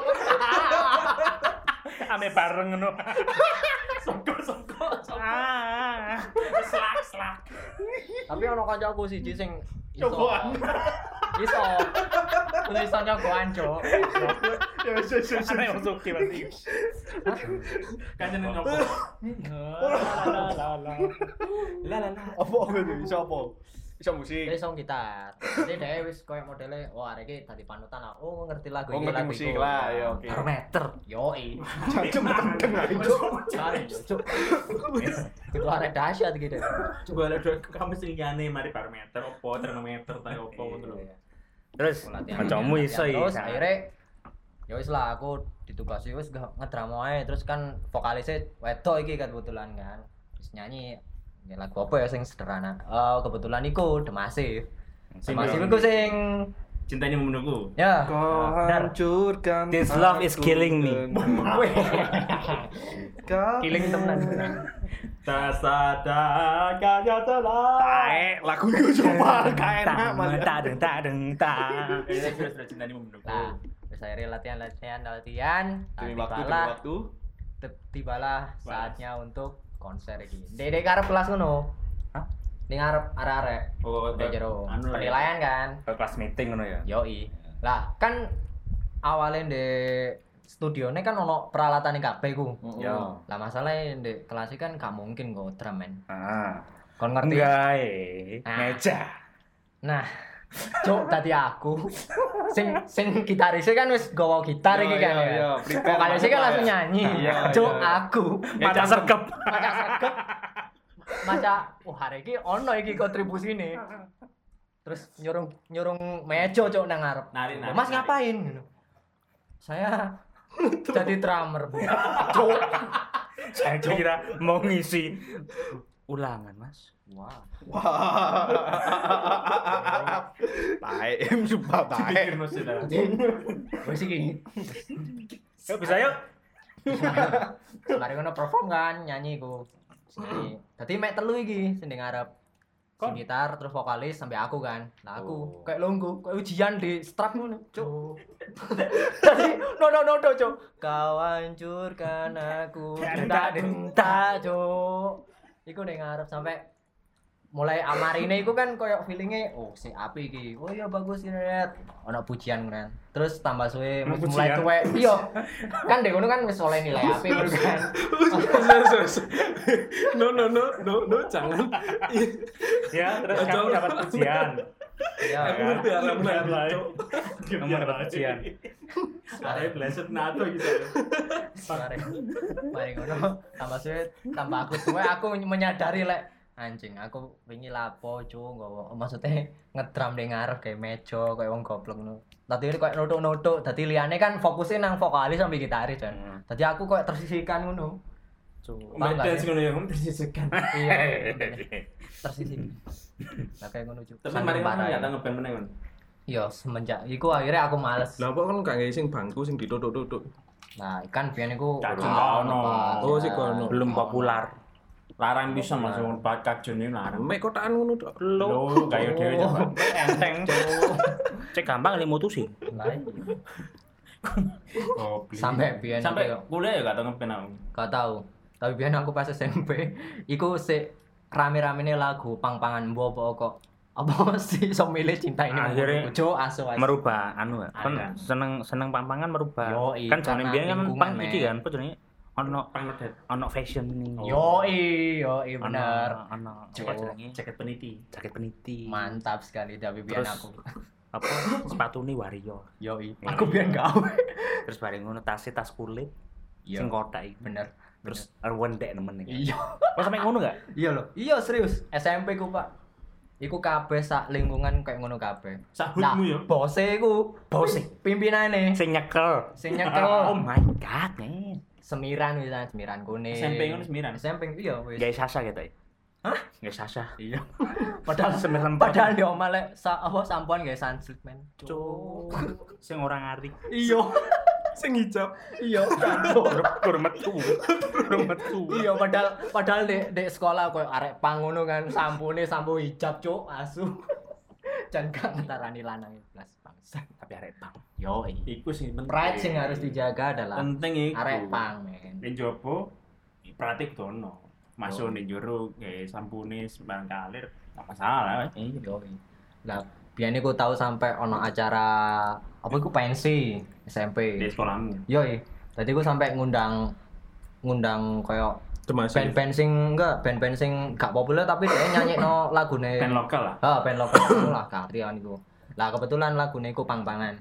Ame bareng ngono. Soko soko. Ah. Slak slak. tapi ono kancaku siji sing Cokokan. Iso Terus iso nyokokan cok Ya wis wis wis. Ana yang suki pasti. Kanjeng ngopo? La la la. La la la. Apa apa itu? Iso apa? Iso musik. iso gitar jadi dia wis koyo modele wah hari ini tadi panutan lah oh ngerti lagu Oh, iki, ngerti lagu musik lah, ya, oke. barometer yoi Jancuk tendeng ae, Cuk. cari cok itu arek dahsyat gitu Coba ada kamu sing mari parameter opo termometer ta opo ngono. Terus kancamu iso terus ya. akhirnya ya wis lah aku ditugasi wis gak ngedram ae. Terus kan vokalisnya wedok iki kan kebetulan kan. Terus nyanyi ya lagu apa ya sing sederhana? Oh kebetulan iku The Massive. The Massive iku sing Cintanya membunuhku. ya Kau benar. hancurkan This love is killing me. killing temenan Tak sadar kaya telah. Tae, lagu itu coba gak enak malah. Tak deng tak deng tak. Sudah sudah cintanya membunuhku. Nah, akhirnya latihan latihan latihan. Demi Nah, waktu, demi tibalah, waktu. tibalah saatnya untuk konser iki. Dede karep kelas ngono. Hah? Ning arep arek-arek. Oh, Udah jero anu ya. penilaian kan. Ke kelas meeting ngono ya. Yoi. Lah, kan awalnya di studionya kan ono peralatan kabeh ku. Yo. Lah masalahnya di kelas kan gak mungkin kok drum men. Ah. Kon ngerti? Enggak eh. Ah. Meja. Nah, cok tadi aku sing sing gitarisnya kan wis gawa gitar Iya, iki kan iya, ya. iya. Prepare Vokalisnya kan langsung ya. nyanyi. Iya, Cok iya, iya. aku Maca sergep. maca sergep. Maca wah hari iki ono iki kontribusi ini. Terus nyurung nyurung mejo cok nang ngarep. Nari, nari, Mas nari. ngapain? Saya jadi drummer, Bu. Cok. Saya kira mau ngisi ulangan, Mas. Wah. Wah. Tae, em sumpah no sih dah. Wis iki. Yuk bisa yuk. Mari ngono perform kan nyanyi ku. Nyanyi. Dadi mek telu iki sing ngarep. Sing Kon? gitar terus vokalis sampai aku kan. Nah aku Oh. kayak longgo, kayak ujian di strap ngono, cuk. Dadi no no no no, cuk. Kau hancurkan aku. Dentak dentak, cuk. Iku ning ngarep sampai mulai amarine iku kan koyo feelingnya oh si api iki. Oh iya bagus ini Red. Ono pujian kan. Terus tambah suwe mulai tuwe iya. Kan ngono kan wis oleh nilai api kan. No no no no no jangan. Ya, terus kamu dapat pujian. iya. Aku ngerti lagi lah. Kamu dapat pujian. Ada blessed nato gitu. mari ngono. Tambah suwe tambah aku suwe aku menyadari lek anjing aku wingi lapo cu nggawa maksudnya ngedrum di ngarep kayak mejo kayak wong goblok ngono tadi ini kayak nutuk-nutuk tadi liane kan fokusnya nang vokalis sampai gitaris kan Hmm. tadi aku kayak tersisihkan ngono gak dance sih? ngono ya, kamu tersisihkan. iya tersisih kayak ngono cu Tapi mari parah ngono ya ya. ben meneh kon. iya semenjak iku akhirnya aku males lah apa kan gak nggak sing bangku sing ditutuk-tutuk nah ikan biyen iku ono. Oh, sih kono. Belum populer. Larang bisa langsung bak kajun ini larang. mek kotaan ngono tok Lo kayak dhewe coba. Enteng. Cek gampang tuh sih. Iya. Oh, sampai biyen sampai kuliah ya gak ben aku. gak tahu Tapi biyen aku pas SMP iku sik rame-ramene lagu pang-pangan mbok apa kok apa sih iso milih cinta ini Akhirnya Cuk asu asu. merubah anu kan seneng seneng pampangan merubah Yoi, kan zaman biyen kan pang iki kan apa jenenge ono ono fashion nih Yo yo ono bener. ono Cuk. jenenge Jaket peniti. jaket peniti Mantap sekali tapi Terus- aku. apa sepatu nih wario Yo aku biyen gawe. terus bareng ngono tasnya tas kulit Iya. sing kotak iki Bener. terus wendek nemen iki Iya. oh sampe ngono gak Iya loh. Iya serius. SMP ku, Pak. Iku kabeh sak lingkungan kayak ngono kabeh. Lah, Sahutmu ya. bose ku, bose pimpinane sing nyekel sing oh nyekel my god man semiran bisa semiran kuning. SMP ngono semiran? SMP iya wis. Gak sasa gitu ya Hah? Gak sasa Iya. Padahal Semiran padahal di omah lek sa apa sampoan guys sunsilk men. Cuk. Sing orang ngari Iya. Sing hijab. Iya. Kur metu. Iya, padahal padahal di, di sekolah koyo arek pang ngono kan, sampune sampo hijab, cuk, asu. Jan gak ngetarani lanang plus bangsa. Tapi arek pang. Yo, Iku sih penting. pride sing harus dijaga adalah penting iku. arek pang, men. Ning jopo praktik dono. Masuk ning jero kayak sampune sembarang kalir. Tak masalah. Iya, yo. Lah, biyen iku tau sampai ono acara apa iku pensi SMP. Di sekolahmu. Yo, tadi iku sampai ngundang ngundang koyo Termasuk. band-band sing enggak band-band sing gak populer tapi dia nyanyi no lagune Band lokal lah. ah band lokal itu lah karya niku lah kebetulan lagune iku pang-pangan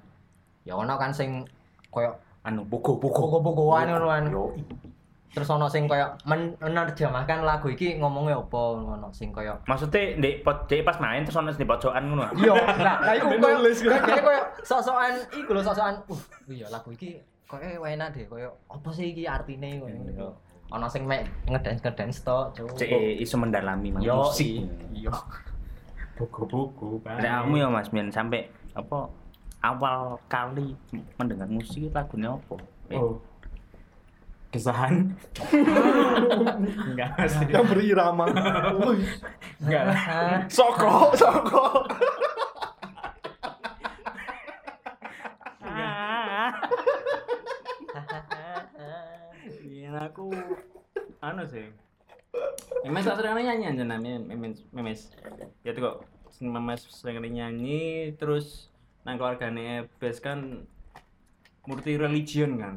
ya ono kan sing koyo Anu buku buku. buku-bukuan ngono kan Yo. terus ono sing koyo men- menerjemahkan lagu iki ngomongnya apa ngono sing koyo Maksudnya di pot di pas main terus ono di pojokan ngono. iya nah nah iku koyo koyo sok-sokan iku lho sok-sokan uh iya lagu iki koyo enak deh koyo apa sih iki artine ngono Iya. ono sing mek ngedance ngedance tok cuk Cek iso mendalami mang Yo, musik. iya. Buku-buku. Nek kamu ya Mas Mian sampai apa awal kali mendengar musik lagunya apa? Eh, Oh. Kesahan. Enggak sih. Yang berirama. Enggak lah. Soko, soko. Iya aku sih. Memes tak sering nyanyi aja namanya memes memes. Ya tuh kok memes sering nyanyi terus nang keluargane Ebes kan murti religion kan.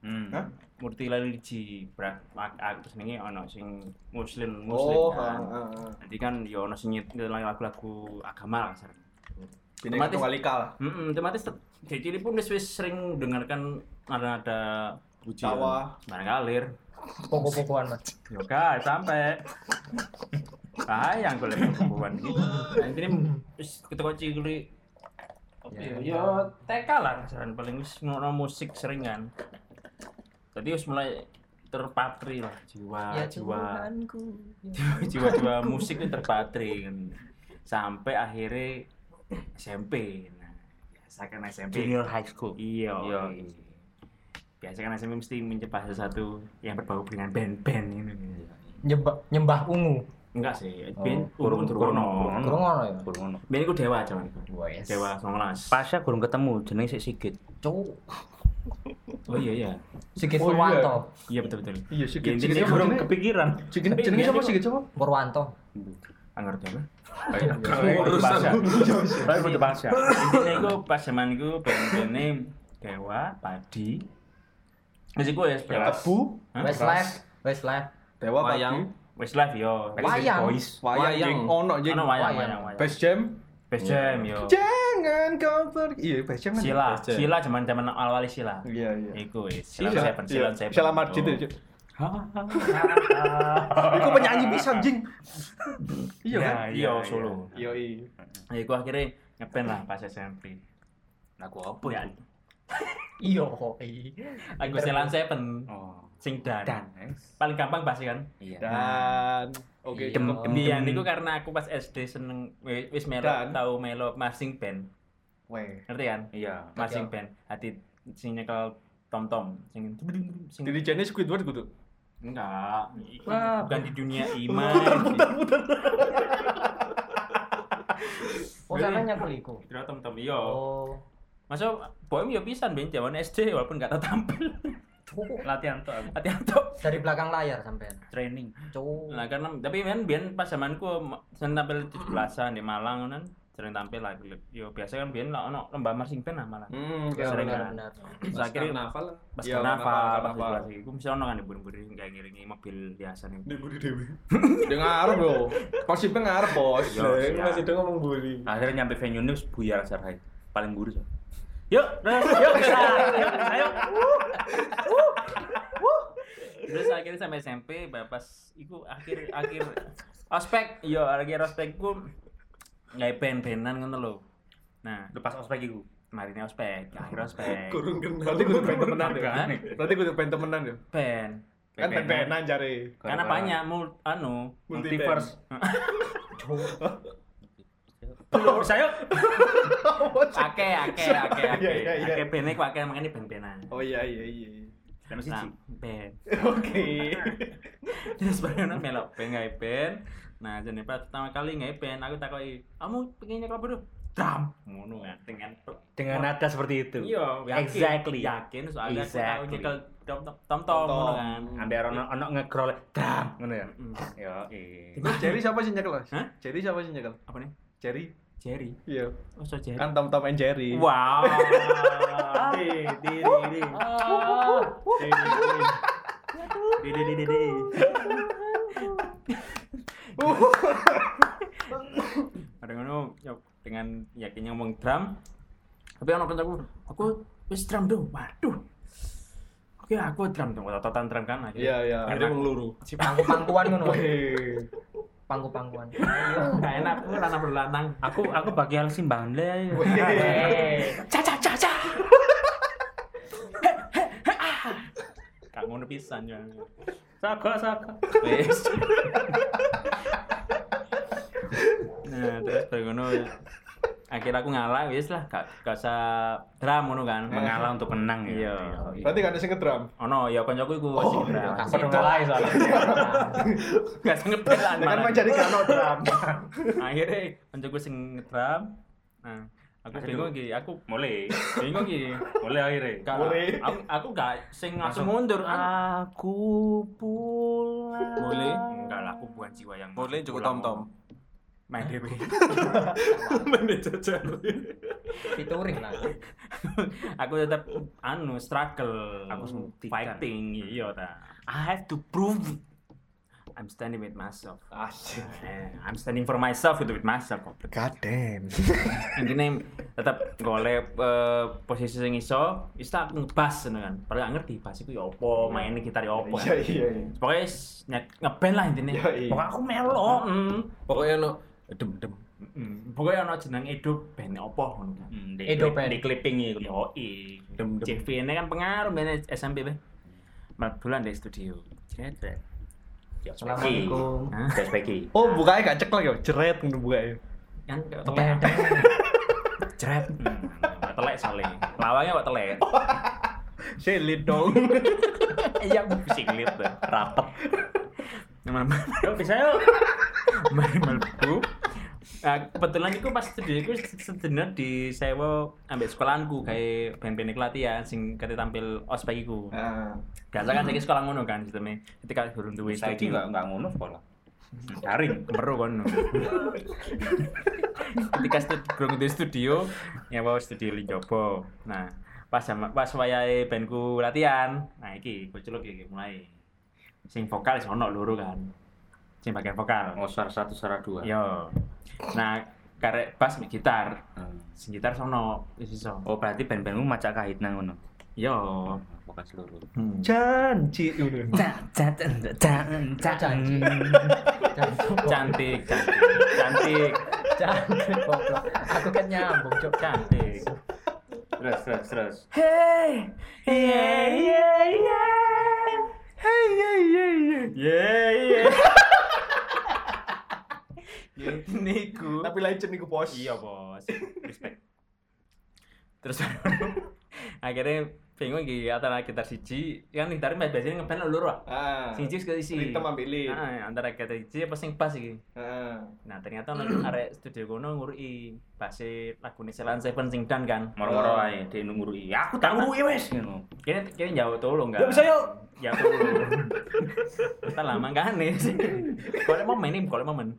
Hmm. Hah? Murti religi, bra aku senenge ono sing muslim muslim Oh, kan. heeh, heeh. Jadi kan yo ono sing lagu-lagu agama lah. Bineka Otomatis- Tunggal Ika lah. Mm otomatis tet- dari cilik pun wis sering dengarkan nada-nada pujian Tawa. barang kalir. Pokok-pokokan mas. Yo kan sampai sayang kalau perempuan gitu. Nah, ini wis ketika cilik apa ya? Yo TK lah kasaran paling wis ngono musik sering kan. Tadi wis mulai terpatri lah jiwa Ya jiwa Tuhanku. jiwa-jiwa musik itu terpatri kan. Sampai akhirnya SMP. Nah, biasa kan SMP. Junior high school. Iya. Iya. Biasa kan SMP mesti mencoba sesuatu yang berbau dengan band-band ini. Nyembah nyembah ungu. Enggak sih, Oh, band kurung- kurung kurung- kurung. Ya. Kurang ngono. Band itu dewa cuman. Wes. Dewa 19. Pasnya kurang ketemu jenenge sik Sigit. Cuk. Oh iya iya. Sikit Oh, iya. Purwanto. Iya betul betul. Iya, sih. Ya, Kurang jenenge- kepikiran. jenenge jenenge siapa sih gitu? Purwanto. Anggar dewa. Urusan. Tapi butuh pasya. Intinya itu pas zaman itu band-bandnya dewa, padi. Masih gue ya. Tebu? Westlife. Westlife. Dewa Wayang. Westlife yo. Wayang. Boys. Wayang, Wayang. ono jing. Ano wayang, Wayang. wayang. Best Jam. Best Jam yo. Jangan kau pergi. Iya, Best Jam kan. Sila. Sila zaman zaman awal Sila. Iya, iya. Iku wis. Sila Seven, Sila iya. Seven. Sila Marjid Oh. itu. Iku penyanyi pisan jing. Iya kan? Iya, solo. Iya, iya. Ya, iku akhirnya ngeband lah pas SMP. Lagu apa Ya? Iya iya. Aku Selan Seven, Oh. sing dan. Dan. Paling gampang pasti kan. Iya. Dan oke, Iya. cukup. Kemudian niku karena aku pas SD seneng wis wis melo tau melo marching band. Weh. Ngerti kan? Iya. Marching band. Hati sing nyekel tom-tom sing sing Jadi jenis Squidward gitu. enggak. Wah. bukan di dunia iman. Oh, sampe nyekel iku. Tom-tom iya. Oh. Masa boem ya pisan ben jaman SD walaupun gak tau tampil. Latihan tuh aku. Hati-hati dari belakang layar sampean. Training. Cuk. Nah, karena tapi kan biyen pas zamanku ma- sering tampil 17-an di Malang kan sering tampil lah. Yo biasa kan biyen lah ono lomba marching band lah malah. Hmm, Ya, sering benar, kan. akhirnya karnaval lah. pas Iya, karnaval, karnaval, pas karnaval. 17 iku mesti ono kan buru-buru kayak ngiringi mobil biasa nih. Di budi dewi. Dia ngarep loh. Konsepnya ngarep, Bos. Masih dong ngomong budi. Akhirnya nyampe venue ini wis buyar sarai. Paling guru Yuk, yuk. Yuk, ayo. Terus akhirnya sampai SMP pas iku akhir akhir ospek, yo akhir ospekku nggak band-bandan ngono lho. Nah, Lepas ospek iku. kemarin ospek, akhir ospek. Kurung kenal. Berarti kudu pengen temenan ya. Kan? Berarti kudu pengen temenan ya. Band. Kan pengen jare. Karena banyak mul anu Multiverse. Belum bisa yuk. Ake, ake, ake, ake. Iya, iya, iya. Ake band iku ake makanya band-bandan. Oh iya iya iya. Dan Nah, siji. band. Oke. Terus baru melok band nggak band. Nah, jadi pertama kali nggak band, aku takoki, "Kamu pengennya klub dulu?" Drum. Ngono kan dengan Dengan nada seperti itu. Iya, yakin, Exactly. Yakin soalnya aku tahu Exactly. nyekel tom-tom ngono kan. Ambil ono ono ngegrol dam ngono ya. Mm. Yo. Terus Jerry siapa sih nyekel? Hah? Jerry siapa sih nyekel? Apa nih? Jerry. Jerry. Iya. Oh, so Jerry. Kan Tom Tom and Jerry. Wow. Di di di di. Di di di di di. Ada ngono ya, dengan yakinnya ngomong drum. Tapi ono kancaku, aku wis drum dong. Waduh. Oke, aku drum dong. Tototan drum kan. Iya iya. Akhirnya mengeluru. Si pangku-pangkuan ngono. Pangku-pangkuan. Gak enak, aku lanang berlanang. Aku aku bagian simbangan le. Caca caca. Kak ngono pisan ya. Saga saga. Wis. Nah, terus baru ngono akhirnya aku ngalah wis lah gak gak usah drum ngono kan Mengalah untuk menang ya. Iya. Berarti kan ada sing ngedrum. ono ya kancaku iku Oh, sing iya, drum kasih dong lain soalnya. gak sing ngebelan Kan mah jadi kano drum. akhirnya kancaku sing drum nah aku bingung iki aku Mulai. bingung iki Mulai akhirnya. Gak, Boleh. aku, aku gak sing langsung mundur kan. Aku pulang. Boleh? Enggak lah, aku bukan jiwa yang Boleh cukup pulang tom-tom. Main dewe. Mana jajan. Featuring lah. aku tetap anu struggle. Aku membuktikan. fighting iya ta. I have to prove. I'm standing with myself. Asik. Eh, I'm standing for myself itu with myself. God damn. Intinya tetap golek eh, posisi sing iso, wis tak aku ngebas ngono kan. Padahal gak ngerti bass iku ya apa, main gitar ya apa. Iya iya iya. Pokoknya ngeband lah intinya. Iya, iya. Pokoknya aku melo. mm. Pokoknya no dem dem. Mm, pokoknya ono jeneng Edo band apa ngono kan. Hmm, di, Edo klip- Band. di clipping itu. Yo i. Dem dem. CV ini kan pengaruh band SMP be. Mal bulan di studio. Jret. Assalamualaikum. Despeki. Oh, bukanya gak ceklek ya, jeret ngono bukanya. Kan telek. Jret. Hmm, telek soalnya. Lawangnya kok telek. Selit dong. Iya, tuh. Rapet. Yuk bisa yuk. Mari mlebu. Nah, kebetulan itu pas studio itu sejenak di sewa ambek sekolahanku kayak band-band iku latihan sing kate tampil ospek iku. Nah, Biasa kan saiki sekolah ngono kan sistemnya. Ketika durung duwe Saya studio nggak nggak ngono sekolah. Daring. kemeru kono. Ketika stu- durung duwe studio, nyewa studio li jobo. Nah, pas sama pas wayahe bandku latihan. Nah, iki kuculuk iki mulai. Sing vokal sing ono loro kan. Sing bagian vokal. Oh, suara satu, suara dua. Yo. Nah, karek bass mbek gitar. Hmm. Sing gitar sono wis iso. Oh, berarti band-bandmu macak kahit nang ngono. Yo. Bukan seluruh. Hmm. janji ngono. Cantik, cantik, cantik, Janji goblok. Aku kan nyambung, Cuk. cantik. Terus, terus, terus. Hey, yeah, yeah, yeah. Hey, yeah, yeah, yeah. Yeah, yeah. Ya niku. Tapi legend iku, Bos. Iya, Bos. Respect. Terus akhirnya bingung iki antara gitar siji kan gitar biasanya ngeband loro ah. Ah. Siji ke isi. Ritem ambil lead. Ah, antara gitar siji apa sing bass iki. Heeh. Nah, ternyata ono arek studio kono ngurui base lagune Celan Seven sing dan kan. Moro-moro ae dia nungguruki. Aku tak ngurui wis ngono. Kene kene jauh tolong enggak? Ya bisa yuk. Ya tolong. Kita lama kan nih sih. Kalau momen ini, kalau momen.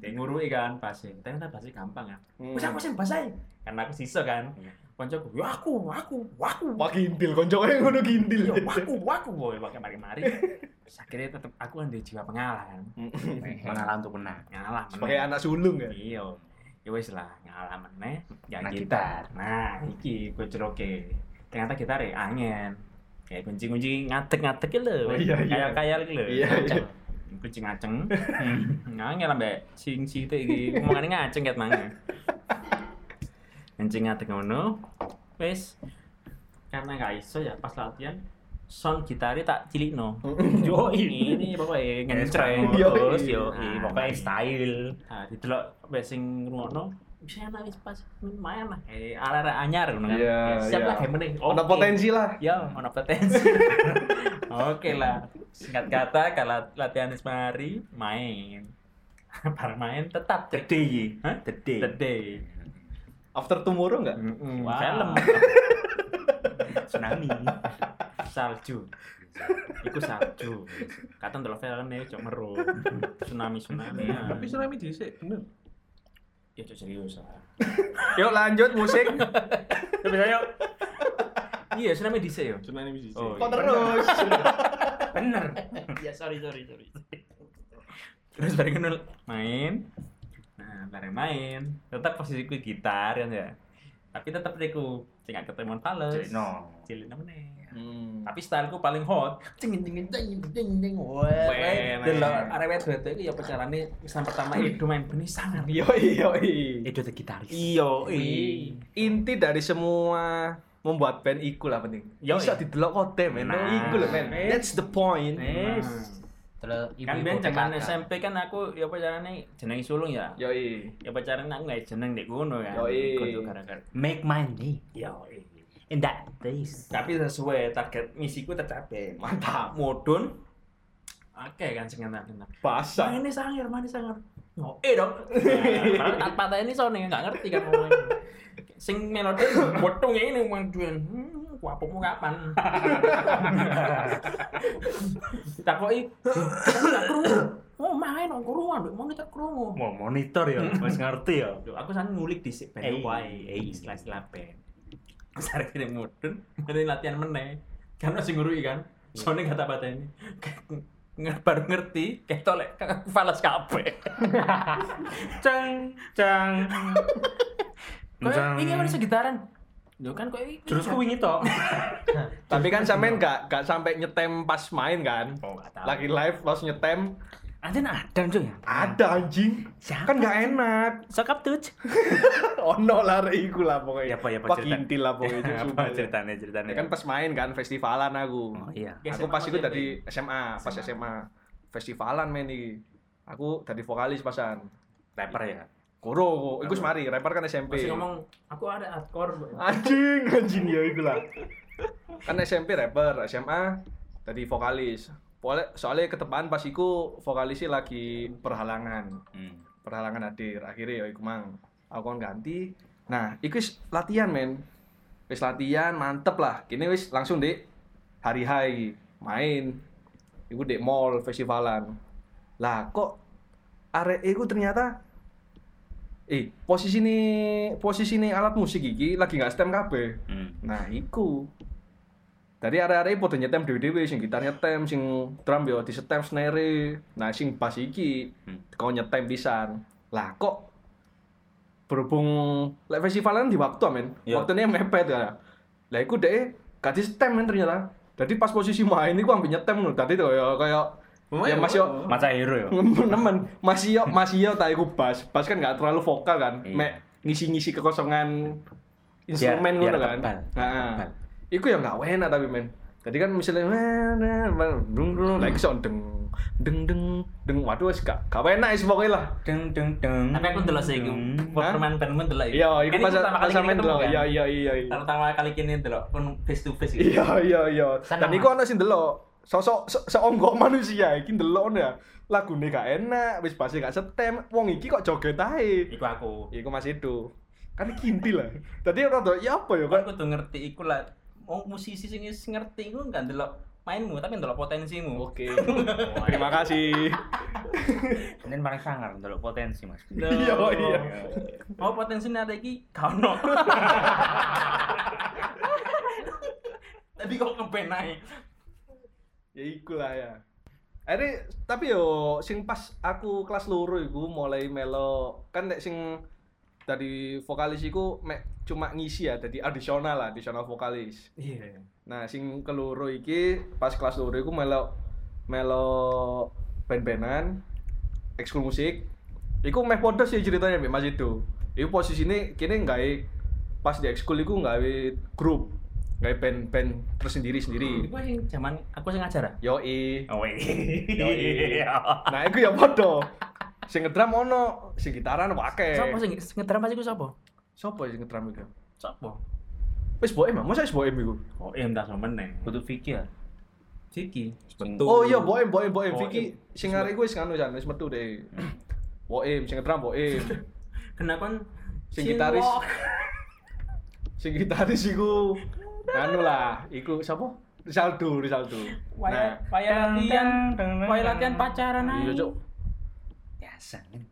Dia ngurui kan pasti. Ternyata pasti gampang ya. Hmm. Wis aku sing. Karena aku sisa kan. Koncoku, ya aku, aku, aku. Wah gintil koncoke ngono gintil. Iya, aku, aku boy pakai mari-mari. Terus akhirnya tetep aku kan di jiwa pengalah kan. Mengalah untuk menang. Ngalah. meneh. Sebagai anak sulung ya. Iya. Ya wis lah, ngalah meneh ya Nah, gitar. Nah, iki gue ceroke. Ternyata gitar ya angin. Kayak kunci-kunci ngadek-ngadek lho. Oh, iya, iya. Kayak kayak lho. Iya, iya. Kunci ngaceng. Angin ambek sing site iki. Omongane ngaceng ket mangan. Kunci ngadek ngono. Wis. Karena gak iso ya pas latihan sound gitarnya tak cilikno. Yo ini pokoknya ngencreng Yo, terus iya. yo Ih, pokoknya style. Nah, didelok mbek sing ngrungokno bisa enak wis pas main lah. Eh, arek-arek anyar ngono kan. Iya, Ya, Siap iya. lah game meneh. Ada Oke. potensi lah. Ya, ono potensi. Oke lah. Singkat kata kalau latihan semari main. Bareng main tetap Gede? Gede. Gede. After tomorrow enggak? Mm-mm, Wow. Film Tsunami. salju. Iku salju. Kata ndelok filmnya cok meru. Tsunami tsunami. ya. Tapi tsunami dhisik bener. Ya cok serius lah. Yuk lanjut musik. Ya bisa yuk. Iya, tsunami dhisik yo. Tsunami dhisik. Oh, Kok iya. terus? Bener. ya sorry sorry sorry. Terus bareng kenal main. Nah, bareng main. Tetap posisiku gitar kan ya. Tapi tetap deku tinggal ketemu fales. No. Cilin meneh. Hmm. Tapi styleku paling hot. Cing cing cing cing. Wah, Weh, delok arek wedok itu ya pacarane kesan pertama itu main benih sangar. Yo yo. Itu the gitaris. Iyo, Inti dari semua membuat band iku lah penting. Yo, Bisa didelok kote men. Nah. Iku lho men. That's the point. Yes. Terus Kan ibu-ibu ben zaman. SMP kan aku ya pacarane jeneng sulung ya. Yo i. Ya pacarane aku nggak jeneng dek ngono kan. Yoi. Kudu gara-gara. Make money Yo, in that days. tapi sesuai target misiku tercapai Mantap. mudun oke kan sing enak enak Basah. ini sangar mana sangar oh eh dong nah, tanpa tanya ini soalnya nggak ngerti kan ngomongnya sing melodi botung ini manjuan hmm, wapomu kapan takoi nggak kerungu oh main nong kerungu ambek monitor kerungu Mau monitor ya, wis ngerti ya. Aku sana ngulik di sik Eh, band wae, eh. istilah-istilah band. Sare kene mudun, mene latihan meneh. Kan masih ngurui kan. Soalnya kata kata ini. Nge- baru ngerti ketok lek aku falas kabeh. Cang cang. Kok ini mana segitaran? Yo kan kok iki. Terus ku wingi tok. Tapi kan sampean gak gak sampai nyetem pas main kan? Oh, tahu. Lagi live pas nyetem Ada ada cuy. ada anjing. Siapa? Kan gak enak. Sokap tuh. Ono lah rek iku lah pokoknya. Ya, apa, ya, apa cerita? gintil lah pokoknya. Apa sumpah. ceritanya ceritanya? Ya kan pas main kan festivalan aku. Oh iya. Ya, aku SMA pas itu SMP. tadi SMA, pas SMA. Festivalan main iki. Aku tadi vokalis pasan. Rapper ya. Kuro, iku semari, rapper kan SMP. Masih ngomong aku ada hardcore. anjing, anjing ya iku lah. Kan SMP rapper, SMA tadi vokalis. Soalnya ketepaan pas iku vokalisnya lagi perhalangan. Hmm. perhalangan hadir akhirnya ya iku mang aku kan ganti nah iku latihan men wis latihan mantep lah kini wis langsung dek hari hari main iku dek mall festivalan lah kok arek iku ternyata eh posisi ini posisi ini alat musik iki lagi nggak stem kabeh. Hmm. nah iku. Dari area-area podo nyetem dewe-dewe sing gitar nyetem sing drum yo di setem snare nah sing bass iki Hmm. kau nyetem pisan. Lah kok berhubung lek festivalan di waktu men Iya. waktunya mepet ya. Lah iku deh gak di setem men ternyata. Jadi pas posisi main iku ambil nyetem lho tadi tuh ya kayak ya masih yo Maca hero ya. nemen masih yo masih yo tak iku bass bass kan gak terlalu vokal kan Iya. mek ngisi-ngisi kekosongan instrumen ngono kan nah tebal. iku ya gak enak tapi men jadi kan misalnya dung dung lagi sok deng deng deng deng waduh wis gak gak enak wis pokoknya lah Deng deng deng. Tapi aku ndelok sih iku. Permain ndelok. iku. iya iku Kan pas pertama pas kali sampean delok kan? iya iya iya iya Pertama kali kini ndelok pun face to face gitu. iya iya iya dan Seneng, iku ana sing delok sosok se- seonggok manusia iki ndelok ya lagune gak enak wis pasti gak setem wong iki kok joget ae Iku aku. iku Mas Edo kan kinti lah tadi rada ya apa ya Kan kudu ngerti iku lah. Wong musisi sing ngerti iku kan ndelok mainmu tapi ndelok potensimu. oke terima kasih Ini paling sangar untuk potensi mas. Loh. Iya, iya. Oh potensi ada iki gak ono. Tapi kok ngeband ae. Ya iku lah ya. Akhirnya, tapi yo sing pas aku kelas loro iku mulai melo kan nek sing dari vokalis iku mek cuma ngisi ya jadi adisional lah adisional vokalis. Iya. nah sing keloro iki pas kelas loro iku melo melo band-bandan ekskul musik. Iku meh podo sih ceritanya Mas itu iku posisine kini nggawe pas di ekskul iku nggawe grup nggawe band-band tersendiri sendiri Iku sing zaman aku sing ngajar ah. yoi Oh Yoi. Nah, iku ya padha. Sing ngedram ono, sing gitaran akeh. Sopo sing ngedram pas iku sopo? Sopo sing ngedram iku? Sopo? Wis boem, ah? masa wis boem iku? Oh, iya entah sama meneh. Butuh Vicky ya. Vicky. Betul. Oh iya, boem, boem, boem. Boem. Vicky sing arek iku wis nganu jan, wis metu deh. Boem, sing ngedram boem. Kenapa Sing gitaris. Sing gitaris iku anu lah, iku sapa? Risaldo, Risaldo. Waya waya latihan, waya latihan pacaran ae. Iya, Cuk. Biasa kan.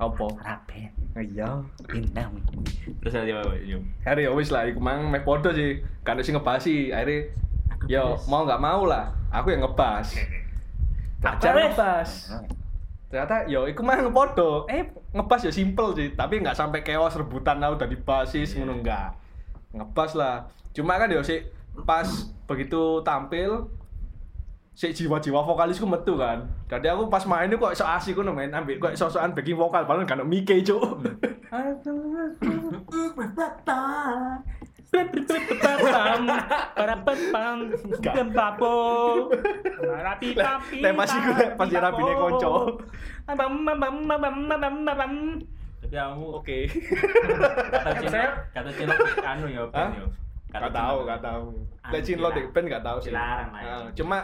Apa? Rapen. Iya. Bintang. Terus ada apa? Yo. Akhirnya ya wis lah, iku mang meh podo sih. Kan sing ngebasi, akhirnya Yo, mau nggak mau lah, aku yang ngebas. Belajar Apa, ngebas. Ternyata yo iku mah ngepodo. Eh, ngebas ya simple sih, tapi nggak sampai chaos rebutan tau dari basis ngono enggak. Ngebas lah. Cuma kan yo sih pas begitu tampil si jiwa-jiwa vokalisku metu kan. Jadi aku pas main itu kok iso asik ngono main ambil kok sosokan backing vokal padahal kan mike cuk. Rapi Lah, lah pas iku lah, pas dia rapine konco. Tapi kamu Oke. kata cinta, kata cinta anu ya? Ben yo. Gak tahu, gak tahu. Ah, dilarang. di band gak tahu sih. Dilarang lah. Ah, Cuma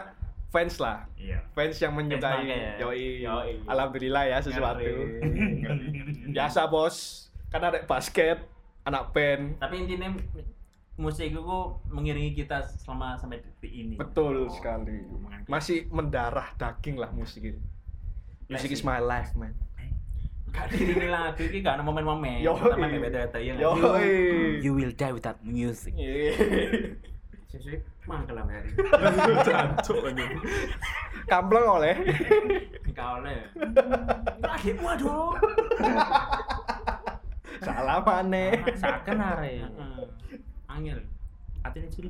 fans lah. Iya. Fans yang menyukai. pakai ya? Yoi. Yoi. Alhamdulillah ya sesuatu. Biasa bos. Kan ada basket, anak band. Tapi intinya musik itu mengiringi kita selama sampai detik ini. Betul Oh, sekali. Masih mendarah daging lah musik ini. Music is my life, man. Gak diiringi lagu ini gak ada momen-momen. Kita main beda-beda ya. nggak sih? Yoi. You will die without music. Yeay. Sesuai mangkel lah hari. Jancuk anjing. Kampleng oleh. Kau lah. Lagi waduh. Salah maneh. Saken are. Heeh. Angel. Atine curi.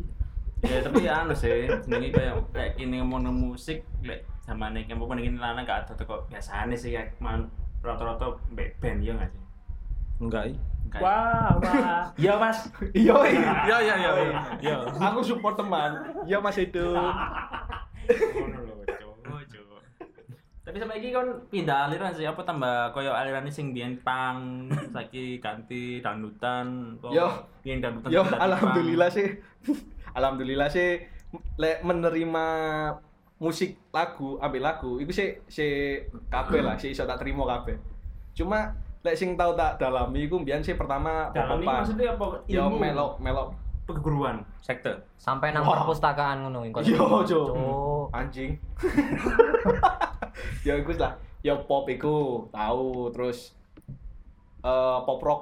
Ya tapi ya anu sih, jenenge kayak kayak ini ngomong musik lek yang pokoknya ini lanang gak ada kok biasanya sih kayak man rata-rata band ya nggak sih? Enggak. i. Kayak- Wah, wah. Ya mas. Iya. Ya ya ya. Ya. Aku support teman. Iya Mas itu. Tapi sampai ini kan pindah aliran sih, apa tambah koyo aliran sing biyen pang, saiki ganti dangdutan, kok Yo. biyen dangdutan. Yo, alhamdulillah sih. alhamdulillah sih lek menerima musik lagu, ambil lagu, itu sih si kabeh lah, sih iso tak terima kabeh. Cuma lek sing tau tak dalami iku mbiyen sih pertama Dalam ini popopan. maksudnya apa? Yo Ilmu. melok melok Perguruan. Sekte. Sampai nang perpustakaan ngono iku. Yo, Jo. Cuk. anjing. ya iku lah. Ya pop iku tahu terus eh pop rock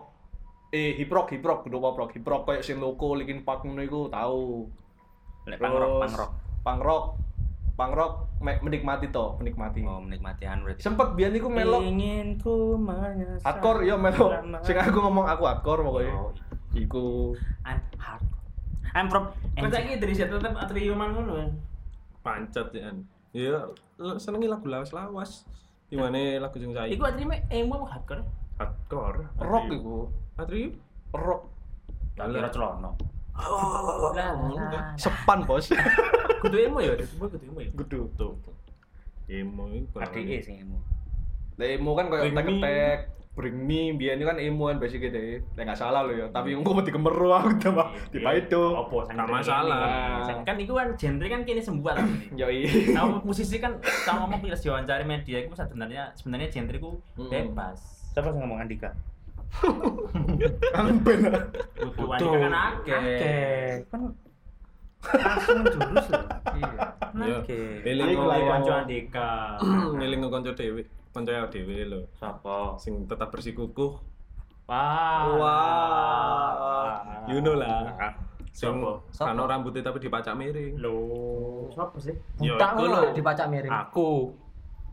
eh hip rock hip rock kudu pop rock hip rock kayak sing loko Linkin Park ngono iku tahu. Lek punk rock, Terus punk rock. Punk rock. Punk rock me- menikmati to, menikmati. Oh, menikmati anu berarti. Sempet biyen iku melok Ingin ku menyesal. hardcore yo melok. lama. Sing aku ngomong aku hardcore pokoknya. Yo, Iku I'm hard. I'm from Kan saiki dari situ tetep atriuman ngono. kan? Pancet ya. Ya l- senengi lagu lawas-lawas. Di mana lagu sing saya Iku atriume emo apa hardcore. hardcore. rock iku. Atrium. Rock. Tak kira celono. Lah, Sepan, Bos. kudu emo ya, semua kudu emo ya. Kudu. Tuh. Emo iku. ADE sing emo. Lah emo kan me. tek-tek, bring me, biyen kan emo kan basic gitu. Lah enggak salah lo ya, tapi engko mau dikemeru aku udah mah di itu. Nggak masalah. Sang- Kan itu kan genre kan kini sembuh lah. Yo iya. Tahu musisi kan sama ngomong pas diwawancara media itu sebenarnya sebenarnya genre ku Mm-mm. bebas. Siapa sing ngomong Andika? Kan bener. Butuh kan akeh. Kan langsung jurus loh. Iya. Oke. Eling Iku lah, Ini ya. kanca Andika. ngeling kanca dhewe, kanca dhewe lho. Siapa? Sing tetap bersikukuh. Wah. Wah. You know lah. Sing Siapa? kano rambutnya tapi dipacak miring. Lo, siapa sih? Yo, Buta ngono lho. dipacak miring. Aku.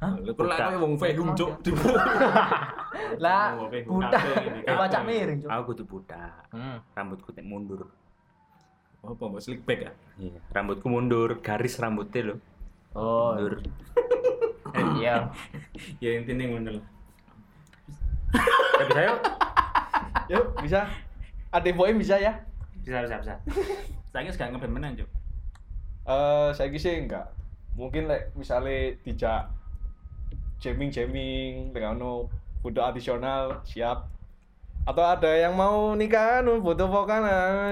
Hah? Kowe wong fehum cuk. Lah, dipacak kabeh. miring, Cuk. Aku kudu budak. Hmm. Rambutku tek mundur. Apa mbok slick back ya? Iya, rambutku mundur, garis rambutnya loh. Oh, Mundur. iya. Ya intinya ngono lah. Ya bisa yuk. Yuk, bisa. Ada boy bisa ya? Bisa bisa bisa. Saya gak ngeband menang, Cuk. Eh, saya sih enggak. Mungkin lek misalnya dijak jamming-jamming dengan no butuh addisional siap. Atau ada yang mau nikah anu butuh vokal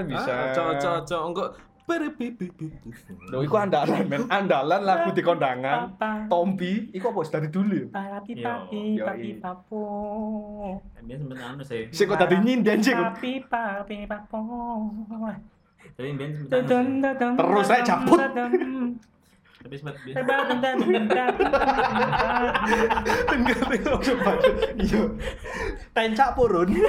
bisa. Ah, Cok cok cok engko berepipipi. Loh, iku andalan men, andalan lagu di kondangan. Tompi, iku apa dari dulu? Papi yoi. papi papo. Dia sempet anu sih. Sik kok tadi nyinden sih. kok. Papi papi papo. Tapi sempet anu sih. Terus saya cabut tapi sempat tentang tentang tentang tencak purun.